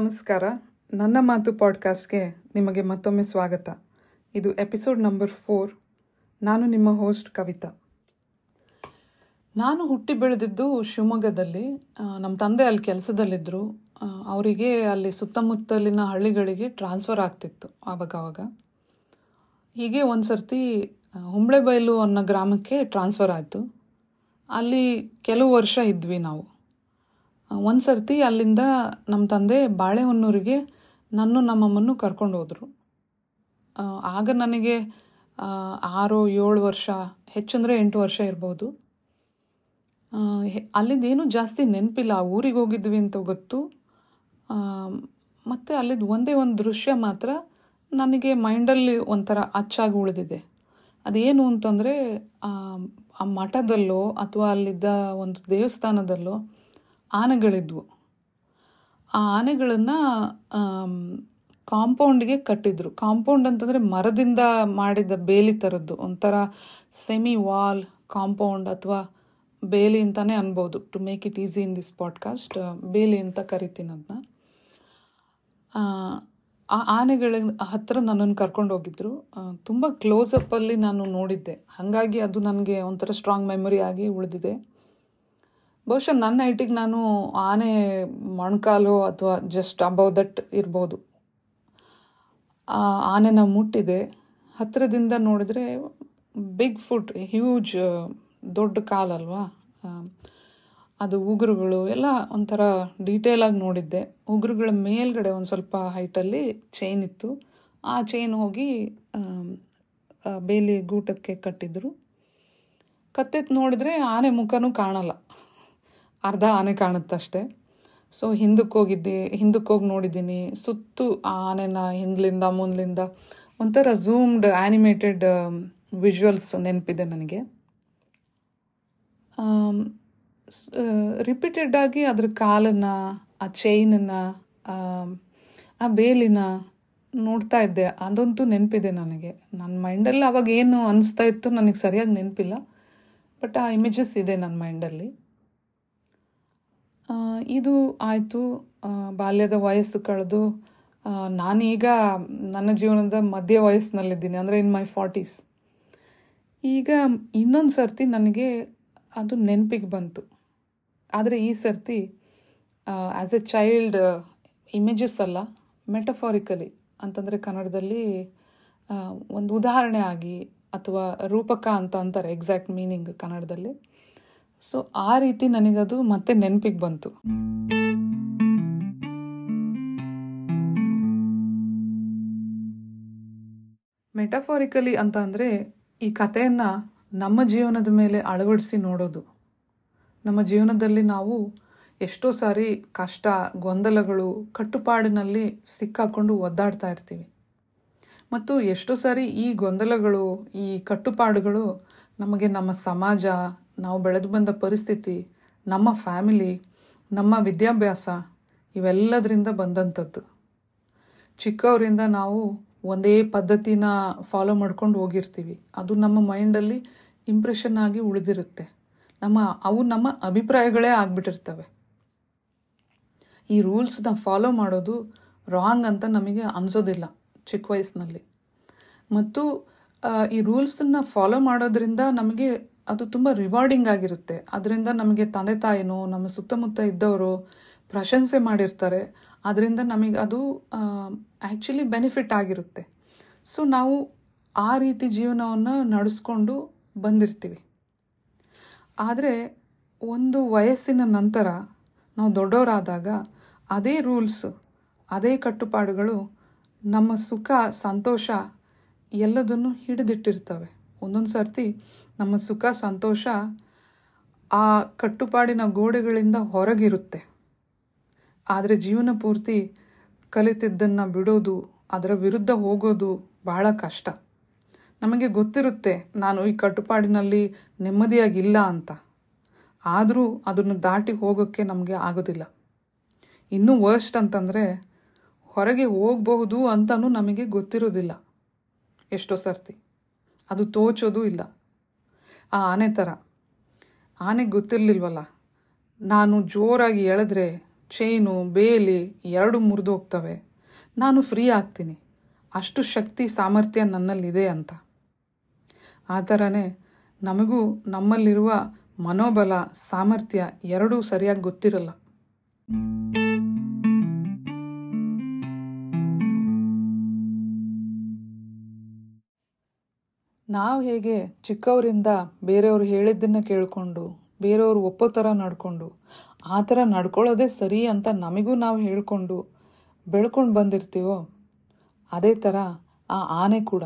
ನಮಸ್ಕಾರ. ನನ್ನ ಮಾತು ಪಾಡ್ಕಾಸ್ಟ್ಗೆ ನಿಮಗೆ ಮತ್ತೊಮ್ಮೆ ಸ್ವಾಗತ. ಇದು ಎಪಿಸೋಡ್ ನಂಬರ್ ಫೋರ್. ನಾನು ನಿಮ್ಮ ಹೋಸ್ಟ್ ಕವಿತಾ. ನಾನು ಹುಟ್ಟಿ ಬೆಳೆದಿದ್ದು ಶಿವಮೊಗ್ಗದಲ್ಲಿ. ನಮ್ಮ ತಂದೆ ಅಲ್ಲಿ ಕೆಲಸದಲ್ಲಿದ್ದರು ಅವರಿಗೆ ಅಲ್ಲಿ ಸುತ್ತಮುತ್ತಲಿನ ಹಳ್ಳಿಗಳಿಗೆ ಟ್ರಾನ್ಸ್ಫರ್ ಆಗ್ತಿತ್ತು ಆವಾಗವಾಗ. ಹೀಗೆ ಒಂದು ಸರ್ತಿ ಹುಂಬ್ಳೆಬೈಲು ಅನ್ನೋ ಗ್ರಾಮಕ್ಕೆ ಟ್ರಾನ್ಸ್ಫರ್ ಆಯಿತು. ಅಲ್ಲಿ ಕೆಲವು ವರ್ಷ ಇದ್ವಿ ನಾವು. ಒಂದು ಸರ್ತಿ ಅಲ್ಲಿಂದ ನಮ್ಮ ತಂದೆ ಬಾಳೆಹೊನ್ನೂರಿಗೆ ನನ್ನ ನಮ್ಮಮ್ಮನ್ನು ಕರ್ಕೊಂಡು ಹೋದರು. ಆಗ ನನಗೆ ಆರು, ಏಳು ವರ್ಷ, ಹೆಚ್ಚಂದರೆ ಎಂಟು ವರ್ಷ ಇರ್ಬೋದು. ಅಲ್ಲಿದ್ದೇನು ಜಾಸ್ತಿ ನೆನಪಿಲ್ಲ. ಊರಿಗೆ ಹೋಗಿದ್ವಿ ಅಂತ ಗೊತ್ತು. ಮತ್ತು ಅಲ್ಲಿದ್ದು ಒಂದೇ ಒಂದು ದೃಶ್ಯ ಮಾತ್ರ ನನಗೆ ಮೈಂಡಲ್ಲಿ ಒಂಥರ ಅಚ್ಚಾಗಿ ಉಳಿದಿದೆ. ಅದೇನು ಅಂತಂದರೆ ಆ ಮಠದಲ್ಲೋ ಅಥವಾ ಅಲ್ಲಿದ್ದ ಒಂದು ದೇವಸ್ಥಾನದಲ್ಲೋ ಆನೆಗಳಿದ್ವು. ಆ ಆನೆಗಳನ್ನು ಕಾಂಪೌಂಡ್ಗೆ ಕಟ್ಟಿದ್ರು. ಕಾಂಪೌಂಡ್ ಅಂತಂದರೆ ಮರದಿಂದ ಮಾಡಿದ ಬೇಲಿ ಥರದ್ದು ಒಂಥರ ಸೆಮಿ ವಾಲ್ ಕಾಂಪೌಂಡ್ ಅಥವಾ ಬೇಲಿ ಅಂತಲೇ ಅನ್ಬೋದು. To make it easy in this podcast, ಬೇಲಿ ಅಂತ ಕರಿತೀನಿ ಅದನ್ನ ಆ ಆನೆಗಳ ಹತ್ತಿರ ನನ್ನನ್ನು ಕರ್ಕೊಂಡು ಹೋಗಿದ್ರು. ತುಂಬ ಕ್ಲೋಸಪ್ಪಲ್ಲಿ ನಾನು ನೋಡಿದ್ದೆ. ಹಾಗಾಗಿ ಅದು ನನಗೆ ಒಂಥರ ಸ್ಟ್ರಾಂಗ್ ಮೆಮೊರಿ ಆಗಿ ಉಳಿದಿದೆ. ಬಹುಶಃ ನನ್ನ ಹೈಟಿಗೆ ನಾನು ಆನೆ, ಮೊಣಕಾಲು ಅಥವಾ ಜಸ್ಟ್ ಅಬೌ ದಟ್ ಇರ್ಬೋದು. ಆ ಆನೆನ ಮುಟ್ಟಿದೆ. ಹತ್ತಿರದಿಂದ ನೋಡಿದರೆ ಬಿಗ್ ಫುಟ್ ಹ್ಯೂಜ್ ದೊಡ್ಡ ಕಾಲಲ್ವಾ ಅದು ಉಗುರುಗಳು ಎಲ್ಲ ಒಂಥರ ಡೀಟೇಲಾಗಿ ನೋಡಿದ್ದೆ. ಉಗುರುಗಳ ಮೇಲ್ಗಡೆ ಒಂದು ಸ್ವಲ್ಪ ಹೈಟಲ್ಲಿ ಚೈನ್ ಇತ್ತು. ಆ ಚೈನ್ ಹೋಗಿ ಬೇಲಿ ಗೂಟಕ್ಕೆ ಕಟ್ಟಿದ್ರು. ಕತ್ತೆತ್ತು ನೋಡಿದ್ರೆ ಆನೆ ಮುಖನೂ ಕಾಣಲ್ಲ. ಅರ್ಧ ಆನೆ ಕಾಣುತ್ತಷ್ಟೆ. ಸೊ ಹಿಂದಕ್ಕೆ ಹೋಗಿದ್ದೆ, ಹಿಂದಕ್ಕೆ ಹೋಗಿ ನೋಡಿದ್ದೀನಿ. ಸುತ್ತು ಆ ಆನೆನ ಹಿಂದ್ಲಿಂದ, ಮುಂದ್ಲಿಂದ. ಒಂಥರ ಝೂಮ್ಡ್ ಆ್ಯನಿಮೇಟೆಡ್ ವಿಜುವಲ್ಸ್ ನೆನಪಿದೆ ನನಗೆ. ರಿಪೀಟೆಡ್ ಆಗಿ ಅದ್ರ ಕಾಲನ್ನು, ಆ ಚೈನನ್ನು ಆ ಬೇಲಿನ ನೋಡ್ತಾ ಇದ್ದೆ. ಅದಂತೂ ನೆನಪಿದೆ ನನಗೆ. ನನ್ನ ಮೈಂಡಲ್ಲಿ ಅವಾಗ ಏನು ಅನಿಸ್ತಾ ಇತ್ತು ನನಗೆ ಸರಿಯಾಗಿ ನೆನಪಿಲ್ಲ. ಬಟ್ ಆ ಇಮೇಜಸ್ ಇದೆ ನನ್ನ ಮೈಂಡಲ್ಲಿ. ಇದು ಆಯಿತು. ಬಾಲ್ಯದ ವಯಸ್ಸು ಕಳೆದು ನಾನೀಗ ನನ್ನ ಜೀವನದ ಮಧ್ಯ ವಯಸ್ಸಿನಲ್ಲಿದ್ದೀನಿ, ಅಂದರೆ ಇನ್ ಮೈ ಫಾರ್ಟೀಸ್. ಈಗ ಇನ್ನೊಂದು ಸರ್ತಿ ನನಗೆ ಅದು ನೆನಪಿಗೆ ಬಂತು. ಆದರೆ ಈ ಸರ್ತಿ ಆ್ಯಸ್ ಎ ಚೈಲ್ಡ್ ಇಮೇಜಸ್ ಅಲ್ಲ ಮೆಟಫಾರಿಕಲಿ ಅಂತಂದರೆ ಕನ್ನಡದಲ್ಲಿ ಒಂದು ಉದಾಹರಣೆ ಆಗಿ, ಅಥವಾ ರೂಪಕ ಅಂತ ಅಂತಾರೆ ಎಕ್ಸಾಕ್ಟ್ ಮೀನಿಂಗ್ ಕನ್ನಡದಲ್ಲಿ. ಸೊ ಆ ರೀತಿ ನನಗದು ಮತ್ತೆ ನೆನಪಿಗೆ ಬಂತು. ಮೆಟಫಾರಿಕಲಿ ಅಂತ ಅಂದರೆ ಈ ಕಥೆಯನ್ನು ನಮ್ಮ ಜೀವನದ ಮೇಲೆ ಅಳವಡಿಸಿ ನೋಡೋದು. ನಮ್ಮ ಜೀವನದಲ್ಲಿ ನಾವು ಎಷ್ಟೋ ಸಾರಿ ಕಷ್ಟ, ಗೊಂದಲಗಳು, ಕಟ್ಟುಪಾಡಿನಲ್ಲಿ ಸಿಕ್ಕಾಕೊಂಡು ಒದ್ದಾಡ್ತಾ ಇರ್ತೀವಿ. ಮತ್ತು ಎಷ್ಟೋ ಸಾರಿ ಈ ಗೊಂದಲಗಳು, ಈ ಕಟ್ಟುಪಾಡುಗಳು ನಮಗೆ ನಮ್ಮ ಸಮಾಜ ನಾವು ಬೆಳೆದು ಬಂದ ಪರಿಸ್ಥಿತಿ, ನಮ್ಮ ಫ್ಯಾಮಿಲಿ, ನಮ್ಮ ವಿದ್ಯಾಭ್ಯಾಸ, ಇವೆಲ್ಲದರಿಂದ ಬಂದಂಥದ್ದು. ಚಿಕ್ಕವರಿಂದ ನಾವು ಒಂದೇ ಪದ್ಧತಿನ ಫಾಲೋ ಮಾಡ್ಕೊಂಡು ಹೋಗಿರ್ತೀವಿ. ಅದು ನಮ್ಮ ಮೈಂಡಲ್ಲಿ ಇಂಪ್ರೆಷನ್ ಆಗಿ ಉಳಿದಿರುತ್ತೆ. ನಮ್ಮ, ಅವು ನಮ್ಮ ಅಭಿಪ್ರಾಯಗಳೇ ಆಗಿಬಿಟ್ಟಿರ್ತವೆ. ಈ ರೂಲ್ಸ್ನ ಫಾಲೋ ಮಾಡೋದು ರಾಂಗ್ ಅಂತ ನಮಗೆ ಅನಿಸೋದಿಲ್ಲ ಚಿಕ್ಕ ವಯಸ್ಸಿನಲ್ಲಿ. ಮತ್ತು ಈ ರೂಲ್ಸನ್ನು ಫಾಲೋ ಮಾಡೋದ್ರಿಂದ ನಮಗೆ ಅದು ತುಂಬ ರಿವಾರ್ಡಿಂಗ್ ಆಗಿರುತ್ತೆ. ಅದರಿಂದ ನಮಗೆ ತಂದೆ ತಾಯಿನೋ, ನಮ್ಮ ಸುತ್ತಮುತ್ತ ಇದ್ದವರು ಪ್ರಶಂಸೆ ಮಾಡಿರ್ತಾರೆ. ಅದರಿಂದ ನಮಗೆ ಅದು ಆ್ಯಕ್ಚುಲಿ ಬೆನಿಫಿಟ್ ಆಗಿರುತ್ತೆ. ಸೊ ನಾವು ಆ ರೀತಿ ಜೀವನವನ್ನು ನಡೆಸ್ಕೊಂಡು ಬಂದಿರ್ತೀವಿ. ಆದರೆ ಒಂದು ವಯಸ್ಸಿನ ನಂತರ ನಾವು ದೊಡ್ಡವರಾದಾಗ ಅದೇ ರೂಲ್ಸ್ ಅದೇ ಕಟ್ಟುಪಾಡುಗಳು ನಮ್ಮ ಸುಖ, ಸಂತೋಷ ಎಲ್ಲದನ್ನು ಹಿಡಿದಿಟ್ಟಿರ್ತವೆ. ಒಂದೊಂದು ಸರ್ತಿ ನಮ್ಮ ಸುಖ, ಸಂತೋಷ ಆ ಕಟ್ಟುಪಾಡಿನ ಗೋಡೆಗಳಿಂದ ಹೊರಗಿರುತ್ತೆ. ಆದರೆ ಜೀವನ ಪೂರ್ತಿ ಕಲಿತಿದ್ದನ್ನು ಬಿಡೋದು, ಅದರ ವಿರುದ್ಧ ಹೋಗೋದು ಬಹಳ ಕಷ್ಟ. ನಮಗೆ ಗೊತ್ತಿರುತ್ತೆ, ನಾನು ಈ ಕಟ್ಟುಪಾಡಿನಲ್ಲಿ ನೆಮ್ಮದಿಯಾಗಿಲ್ಲ ಅಂತ. ಆದರೂ ಅದನ್ನು ದಾಟಿ ಹೋಗೋಕ್ಕೆ ನಮಗೆ ಆಗೋದಿಲ್ಲ. ಇನ್ನೂ ವರ್ಸ್ಟ್ ಅಂತಂದರೆ, ಹೊರಗೆ ಹೋಗಬಹುದು ಅಂತಲೂ ನಮಗೆ ಗೊತ್ತಿರೋದಿಲ್ಲ. ಎಷ್ಟೋ ಸರ್ತಿ. ಅದು ತೋಚೋದು ಇಲ್ಲ. ಆ ಆನೆ ಥರ ಆನೆಗೆ ಗೊತ್ತಿರಲಿಲ್ವಲ್ಲ? ನಾನು ಜೋರಾಗಿ ಎಳೆದ್ರೆ ಚೈನು, ಬೇಲಿ ಎರಡು ಮುರಿದು ಹೋಗ್ತವೆ. ನಾನು ಫ್ರೀ ಆಗ್ತೀನಿ. ಅಷ್ಟು ಶಕ್ತಿ, ಸಾಮರ್ಥ್ಯ ನನ್ನಲ್ಲಿದೆ ಅಂತ. ಆ ಥರನೇ ನಮಗೂ ನಮ್ಮಲ್ಲಿರುವ ಮನೋಬಲ, ಸಾಮರ್ಥ್ಯ ಎರಡೂ ಸರಿಯಾಗಿ ಗೊತ್ತಿರಲ್ಲ. ನಾವು ಹೇಗೆ ಚಿಕ್ಕವರಿಂದ ಬೇರೆಯವರು ಹೇಳಿದ್ದನ್ನು ಕೇಳಿಕೊಂಡು, ಬೇರೆಯವರು ಒಪ್ಪೋ ಥರ ನಡ್ಕೊಂಡು, ಆ ಥರ ನಡ್ಕೊಳ್ಳೋದೇ ಸರಿ ಅಂತ ನಮಗೂ ನಾವು ಹೇಳಿಕೊಂಡು ಬೆಳ್ಕೊಂಡು ಬಂದಿರ್ತೀವೋ, ಅದೇ ಥರ ಆ ಆನೆ ಕೂಡ.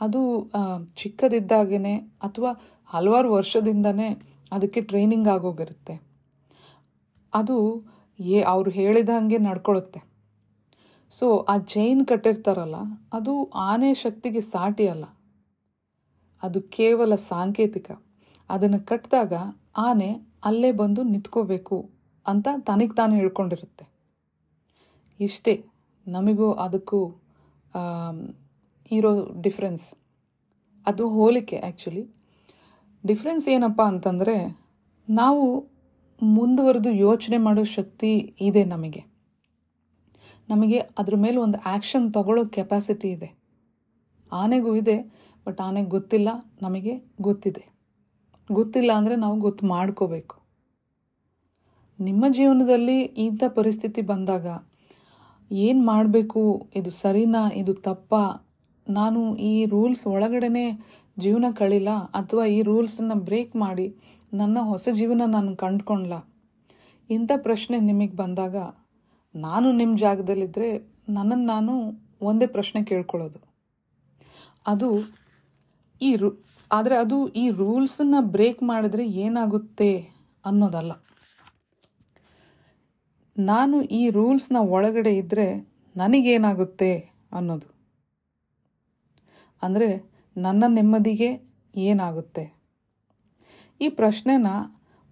ಅದು ಚಿಕ್ಕದಿದ್ದಾಗೇ ಅಥವಾ ಹಲವಾರು ವರ್ಷದಿಂದನೇ ಅದಕ್ಕೆ ಟ್ರೈನಿಂಗ್ ಆಗೋಗಿರುತ್ತೆ. ಅದು ಏ ಅವರು ಹೇಳಿದ ಹಾಗೆ ನಡ್ಕೊಳುತ್ತೆ ಸೊ, ಆ ಚೈನ್ ಕಟ್ಟಿರ್ತಾರಲ್ಲ, ಅದು ಆನೆ ಶಕ್ತಿಗೆ ಸಾಟಿ ಅಲ್ಲ. ಅದು ಕೇವಲ ಸಾಂಕೇತಿಕ. ಅದನ್ನು ಕಟ್ಟಿದಾಗ ಆನೆ ಅಲ್ಲೇ ಬಂದು ನಿಂತ್ಕೋಬೇಕು ಅಂತ ತನಗೆ ತಾನು ಹೇಳ್ಕೊಂಡಿರುತ್ತೆ. ಇಷ್ಟೇ, ನಮಗೂ ಅದಕ್ಕೂ ಇರೋ ಡಿಫ್ರೆನ್ಸ್. ಅದು ಹೋಲಿಕೆ ಆ್ಯಕ್ಚುಲಿ. ಡಿಫ್ರೆನ್ಸ್ ಏನಪ್ಪ ಅಂತಂದರೆ, ನಾವು ಮುಂದುವರೆದು ಯೋಚನೆ ಮಾಡೋ ಶಕ್ತಿ ಇದೆ ನಮಗೆ. ನಮಗೆ ಅದ್ರ ಮೇಲೆ ಒಂದು ಆ್ಯಕ್ಷನ್ ತಗೊಳ್ಳೋ ಕೆಪಾಸಿಟಿ ಇದೆ. ಆನೆಗೂ ಇದೆ ಬಟ್ ಆನೆಗೆ ಗೊತ್ತಿಲ್ಲ, ನಮಗೆ ಗೊತ್ತಿದೆ. ಗೊತ್ತಿಲ್ಲ ಅಂದರೆ ನಾವು ಗೊತ್ತು ಮಾಡ್ಕೋಬೇಕು. ನಿಮ್ಮ ಜೀವನದಲ್ಲಿ ಇಂಥ ಪರಿಸ್ಥಿತಿ ಬಂದಾಗ ಏನು ಮಾಡಬೇಕು? ಇದು ಸರಿನಾ? ಇದು ತಪ್ಪ? ನಾನು ಈ ರೂಲ್ಸ್ ಒಳಗಡೆ ಜೀವನ ಕಳಿಲ್ಲ ಅಥವಾ ಈ ರೂಲ್ಸನ್ನು ಬ್ರೇಕ್ ಮಾಡಿ ನನ್ನ ಹೊಸ ಜೀವನ ನಾನು ಕಂಡ್ಕೊಂಡ್ಲ? ಇಂಥ ಪ್ರಶ್ನೆ ನಿಮಗೆ ಬಂದಾಗ ನಾನು ನಿಮ್ಮ ಜಾಗದಲ್ಲಿದ್ದರೆ ನನ್ನನ್ನು ನಾನು ಒಂದೇ ಪ್ರಶ್ನೆ ಕೇಳ್ಕೊಳ್ಳೋದು. ಅದು ಈ ರು ಆದರೆ ಅದು ಈ ರೂಲ್ಸನ್ನು ಬ್ರೇಕ್ ಮಾಡಿದ್ರೆ ಏನಾಗುತ್ತೆ ಅನ್ನೋದಲ್ಲ. ನಾನು ಈ ರೂಲ್ಸ್ನ ಒಳಗಡೆ ಇದ್ದರೆ ನನಗೇನಾಗುತ್ತೆ ಅನ್ನೋದು. ಅಂದರೆ ನನ್ನ ನೆಮ್ಮದಿಗೆ ಏನಾಗುತ್ತೆ? ಈ ಪ್ರಶ್ನೆನ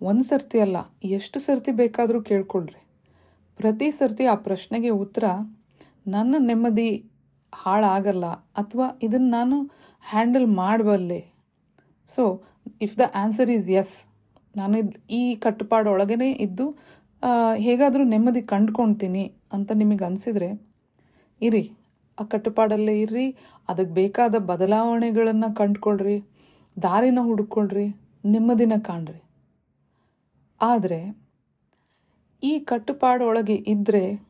ಒಂದು ಸರ್ತಿ ಅಲ್ಲ, ಎಷ್ಟು ಸರ್ತಿ ಬೇಕಾದರೂ ಕೇಳ್ಕೊಳ್ರಿ. ಪ್ರತಿ ಸರ್ತಿ ಆ ಪ್ರಶ್ನೆಗೆ ಉತ್ತರ ನನ್ನ ನೆಮ್ಮದಿ ಹಾಳಾಗಲ್ಲ ಅಥವಾ ಇದನ್ನು ನಾನು ಹ್ಯಾಂಡಲ್ ಮಾಡಬಲ್ಲೆ. So if the answer is yes ನಾನು ಇದು ಈ ಕಟ್ಟುಪಾಡೊಳಗೇ ಇದ್ದು ಹೇಗಾದರೂ ನೆಮ್ಮದಿ ಕಂಡ್ಕೊಳ್ತೀನಿ ಅಂತ ನಿಮಗೆ ಅನಿಸಿದರೆ, ಇರಿ, ಆ ಕಟ್ಟುಪಾಡಲ್ಲೇ ಇರ್ರಿ ಅದಕ್ಕೆ ಬೇಕಾದ ಬದಲಾವಣೆಗಳನ್ನು ಕಂಡ್ಕೊಳ್ರಿ, ದಾರಿನ ಹುಡುಕೊಳ್ರಿ ನೆಮ್ಮದಿನ ಕಾಣ್ರಿ. ಆದರೆ, ಈ ಕಟ್ಟುಪಾಡೊಳಗೆ ಇದ್ದರೆ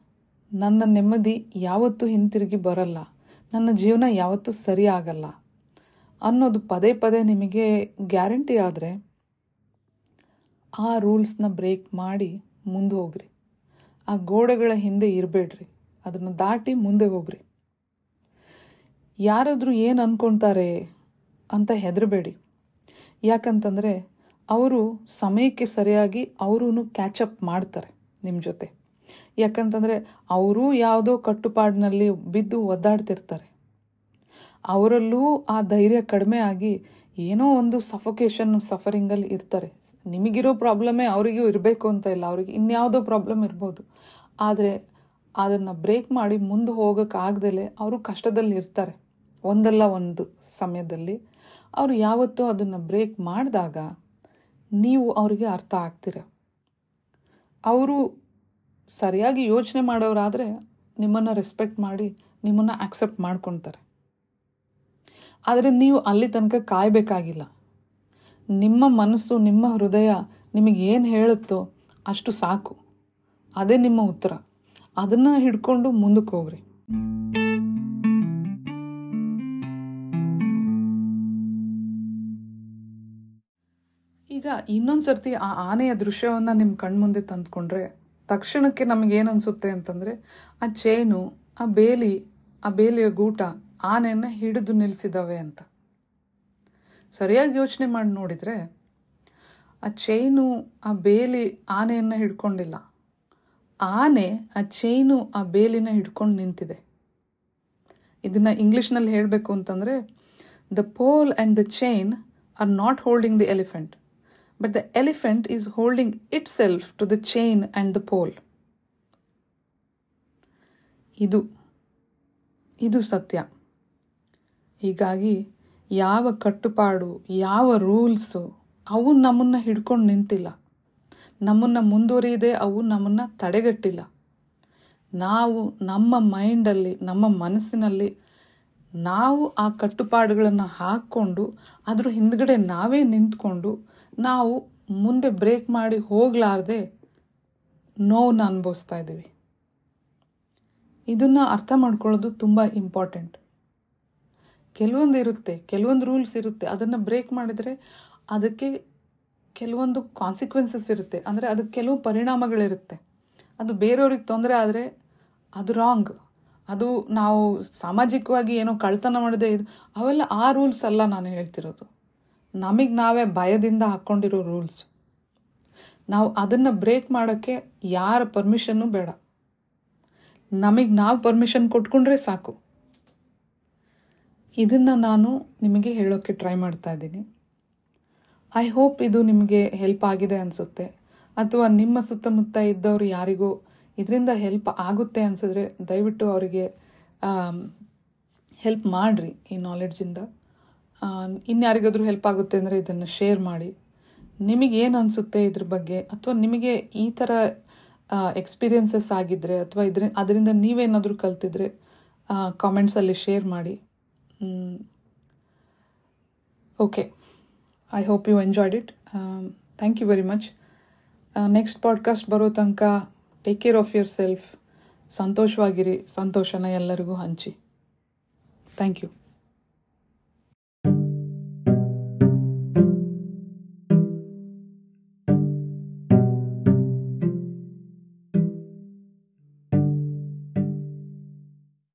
ನನ್ನ ನೆಮ್ಮದಿ ಯಾವತ್ತೂ ಹಿಂತಿರುಗಿ ಬರಲ್ಲ. ನನ್ನ ಜೀವನ ಯಾವತ್ತೂ ಸರಿ ಆಗಲ್ಲ. ಅನ್ನೋದು ಪದೇ ಪದೇ ನಿಮಗೆ ಗ್ಯಾರಂಟಿ ಆದರೆ ಆ ರೂಲ್ಸ್ನ ಬ್ರೇಕ್ ಮಾಡಿ ಮುಂದೆ ಹೋಗ್ರಿ. ಆ ಗೋಡೆಗಳ ಹಿಂದೆ ಇರಬೇಡ್ರಿ. ಅದನ್ನು ದಾಟಿ ಮುಂದೆ ಹೋಗ್ರಿ. ಯಾರಾದರೂ ಏನು ಅಂದ್ಕೊಳ್ತಾರೆ ಅಂತ ಹೆದರಬೇಡಿ. ಯಾಕಂತಂದರೆ ಅವರು ಸಮಯಕ್ಕೆ ಸರಿಯಾಗಿ ಅವರೂ ಕ್ಯಾಚಪ್ ಮಾಡ್ತಾರೆ ನಿಮ್ಮ ಜೊತೆ. ಯಾಕಂತಂದರೆ ಅವರೂ ಯಾವುದೋ ಕಟ್ಟುಪಾಡಿನಲ್ಲಿ ಬಿದ್ದು ಒದ್ದಾಡ್ತಿರ್ತಾರೆ. ಅವರಲ್ಲೂ ಆ ಧೈರ್ಯ ಕಡಿಮೆ ಆಗಿ ಏನೋ ಒಂದು ಸಫೊಕೇಶನ್ ಸಫರಿಂಗಲ್ಲಿ ಇರ್ತಾರೆ. ನಿಮಗಿರೋ ಪ್ರಾಬ್ಲಮೇ ಅವರಿಗೂ ಇರಬೇಕು ಅಂತ ಇಲ್ಲ. ಅವ್ರಿಗೆ ಇನ್ಯಾವುದೋ ಪ್ರಾಬ್ಲಮ್ ಇರ್ಬೋದು. ಆದರೆ ಅದನ್ನು ಬ್ರೇಕ್ ಮಾಡಿ ಮುಂದೆ ಹೋಗೋಕ್ಕಾಗ್ದಲೇ ಅವರು ಕಷ್ಟದಲ್ಲಿ ಇರ್ತಾರೆ. ಒಂದಲ್ಲ ಒಂದು ಸಮಯದಲ್ಲಿ. ಅವರು ಯಾವತ್ತೂ ಅದನ್ನು ಬ್ರೇಕ್ ಮಾಡಿದಾಗ ನೀವು ಅವರಿಗೆ ಅರ್ಥ ಆಗ್ತೀರ. ಅವರು ಸರಿಯಾಗಿ ಯೋಚನೆ ಮಾಡೋರಾದರೆ ನಿಮ್ಮನ್ನು ರೆಸ್ಪೆಕ್ಟ್ ಮಾಡಿ ನಿಮ್ಮನ್ನು ಆಕ್ಸೆಪ್ಟ್ ಮಾಡ್ಕೊತಾರೆ. ಆದರೆ ನೀವು ಅಲ್ಲಿ ತನಕ ಕಾಯಬೇಕಾಗಿಲ್ಲ. ನಿಮ್ಮ ಮನಸ್ಸು, ನಿಮ್ಮ ಹೃದಯ ನಿಮಗೆ ಏನು ಹೇಳುತ್ತೋ ಅಷ್ಟು ಸಾಕು. ಅದೇ ನಿಮ್ಮ ಉತ್ತರ. ಅದನ್ನು ಹಿಡ್ಕೊಂಡು ಮುಂದಕ್ಕೆ ಹೋಗ್ರಿ. ಈಗ ಇನ್ನೊಂದು ಸರ್ತಿ ಆ ಆನೆಯ ದೃಶ್ಯವನ್ನು ನಿಮ್ಮ ಕಣ್ಮುಂದೆ ತಂದ್ಕೊಂಡ್ರೆ ತಕ್ಷಣಕ್ಕೆ ನಮಗೇನು ಅನಿಸುತ್ತೆ ಅಂತಂದರೆ, ಆ ಚೈನು, ಆ ಬೇಲಿ, ಆ ಬೇಲಿಯ ಗೂಟ, ಆನೆಯನ್ನು ಹಿಡಿದು ನಿಲ್ಲಿಸಿದ್ದಾವೆ ಅಂತ. ಸರಿಯಾಗಿ ಯೋಚನೆ ಮಾಡಿ ನೋಡಿದರೆ, ಆ ಚೈನು, ಆ ಬೇಲಿ ಆನೆಯನ್ನು ಹಿಡ್ಕೊಂಡಿಲ್ಲ. ಆನೆ, ಆ ಚೈನು, ಆ ಬೇಲಿನ ಹಿಡ್ಕೊಂಡು ನಿಂತಿದೆ. ಇದನ್ನು ಇಂಗ್ಲೀಷ್ನಲ್ಲಿ ಹೇಳಬೇಕು ಅಂತಂದರೆ the pole and the chain are not holding the elephant but the elephant is holding itself to the chain and the pole ಇದು ಇದು ಸತ್ಯ. ಹೀಗಾಗಿ ಯಾವ ಕಟ್ಟುಪಾಡು, ಯಾವ ರೂಲ್ಸು ಅವು ನಮ್ಮನ್ನು ಹಿಡ್ಕೊಂಡು ನಿಂತಿಲ್ಲ. ನಮ್ಮನ್ನು ಮುಂದುವರಿಯದೆ ಅವು ನಮ್ಮನ್ನು ತಡೆಗಟ್ಟಿಲ್ಲ. ನಾವು ನಮ್ಮ ಮೈಂಡಲ್ಲಿ, ನಮ್ಮ ಮನಸ್ಸಿನಲ್ಲಿ ನಾವು ಆ ಕಟ್ಟುಪಾಡುಗಳನ್ನು ಹಾಕ್ಕೊಂಡು, ಅದ್ರ ಹಿಂದ್ಗಡೆ ನಾವೇ ನಿಂತ್ಕೊಂಡು ನಾವು ಮುಂದೆ ಬ್ರೇಕ್ ಮಾಡಿ ಹೋಗಲಾರ್ದೆ ನೋವನ್ನು ಅನುಭವಿಸ್ತಾ ಇದ್ದೀವಿ. ಇದನ್ನು ಅರ್ಥ ಮಾಡ್ಕೊಳ್ಳೋದು ತುಂಬ ಇಂಪಾರ್ಟೆಂಟ್. ಕೆಲವೊಂದು ಇರುತ್ತೆ, ಕೆಲವೊಂದು ರೂಲ್ಸ್ ಇರುತ್ತೆ, ಅದನ್ನು ಬ್ರೇಕ್ ಮಾಡಿದರೆ ಅದಕ್ಕೆ ಕೆಲವೊಂದು ಕಾನ್ಸಿಕ್ವೆನ್ಸಸ್ ಇರುತ್ತೆ. ಅಂದರೆ ಅದಕ್ಕೆ ಕೆಲವು ಪರಿಣಾಮಗಳಿರುತ್ತೆ. ಅದು ಬೇರೆಯವ್ರಿಗೆ ತೊಂದರೆ ಆದರೆ ಅದು ರಾಂಗ್ ಅದು ನಾವು ಸಾಮಾಜಿಕವಾಗಿ ಏನೋ ಕಳ್ತನ ಮಾಡದೆ ಇದು, ಅವೆಲ್ಲ ಆ ರೂಲ್ಸ್ ಅಲ್ಲ ನಾನು ಹೇಳ್ತಿರೋದು. ನಮಗೆ ನಾವೇ ಭಯದಿಂದ ಹಾಕ್ಕೊಂಡಿರೋ ರೂಲ್ಸ್. ನಾವು ಅದನ್ನು ಬ್ರೇಕ್ ಮಾಡೋಕ್ಕೆ ಯಾರ ಪರ್ಮಿಷನ್ನು ಬೇಡ. ನಮಗೆ ನಾವು ಪರ್ಮಿಷನ್ ಕೊಟ್ಕೊಂಡ್ರೆ ಸಾಕು. ಇದನ್ನು ನಾನು ನಿಮಗೆ ಹೇಳೋಕ್ಕೆ ಟ್ರೈ ಮಾಡ್ತಾ ಇದ್ದೀನಿ. ಐ ಹೋಪ್ ಇದು ನಿಮಗೆ ಹೆಲ್ಪ್ ಆಗಿದೆ ಅನಿಸುತ್ತೆ. ಅಥವಾ ನಿಮ್ಮ ಸುತ್ತಮುತ್ತ ಇದ್ದವರು ಯಾರಿಗೂ ಇದರಿಂದ ಹೆಲ್ಪ್ ಆಗುತ್ತೆ ಅನಿಸಿದ್ರೆ ದಯವಿಟ್ಟು ಅವರಿಗೆ ಹೆಲ್ಪ್ ಮಾಡಿರಿ ಈ ನಾಲೆಡ್ಜಿಂದ ಇನ್ಯಾರಿಗಾದ್ರೂ ಹೆಲ್ಪ್ ಆಗುತ್ತೆ ಅಂದರೆ ಇದನ್ನು ಶೇರ್ ಮಾಡಿ. ನಿಮಗೆ ಏನು ಅನಿಸುತ್ತೆ ಇದ್ರ ಬಗ್ಗೆ? ಅಥವಾ ನಿಮಗೆ ಈ ಥರ ಎಕ್ಸ್ಪೀರಿಯನ್ಸಸ್ ಆಗಿದ್ದರೆ ಅಥವಾ ಇದ್ರ, ಅದರಿಂದ ನೀವೇನಾದರೂ ಕಲ್ತಿದ್ರೆ ಕಾಮೆಂಟ್ಸಲ್ಲಿ ಶೇರ್ ಮಾಡಿ. Okay I hope you enjoyed it thank you very much next podcast ಬರೋ ತನಕ take care of yourself ಸಂತೋಷವಾಗಿರಿ. ಸಂತೋಷನ ಎಲ್ಲರಿಗೂ ಹಂಚಿ. Thank you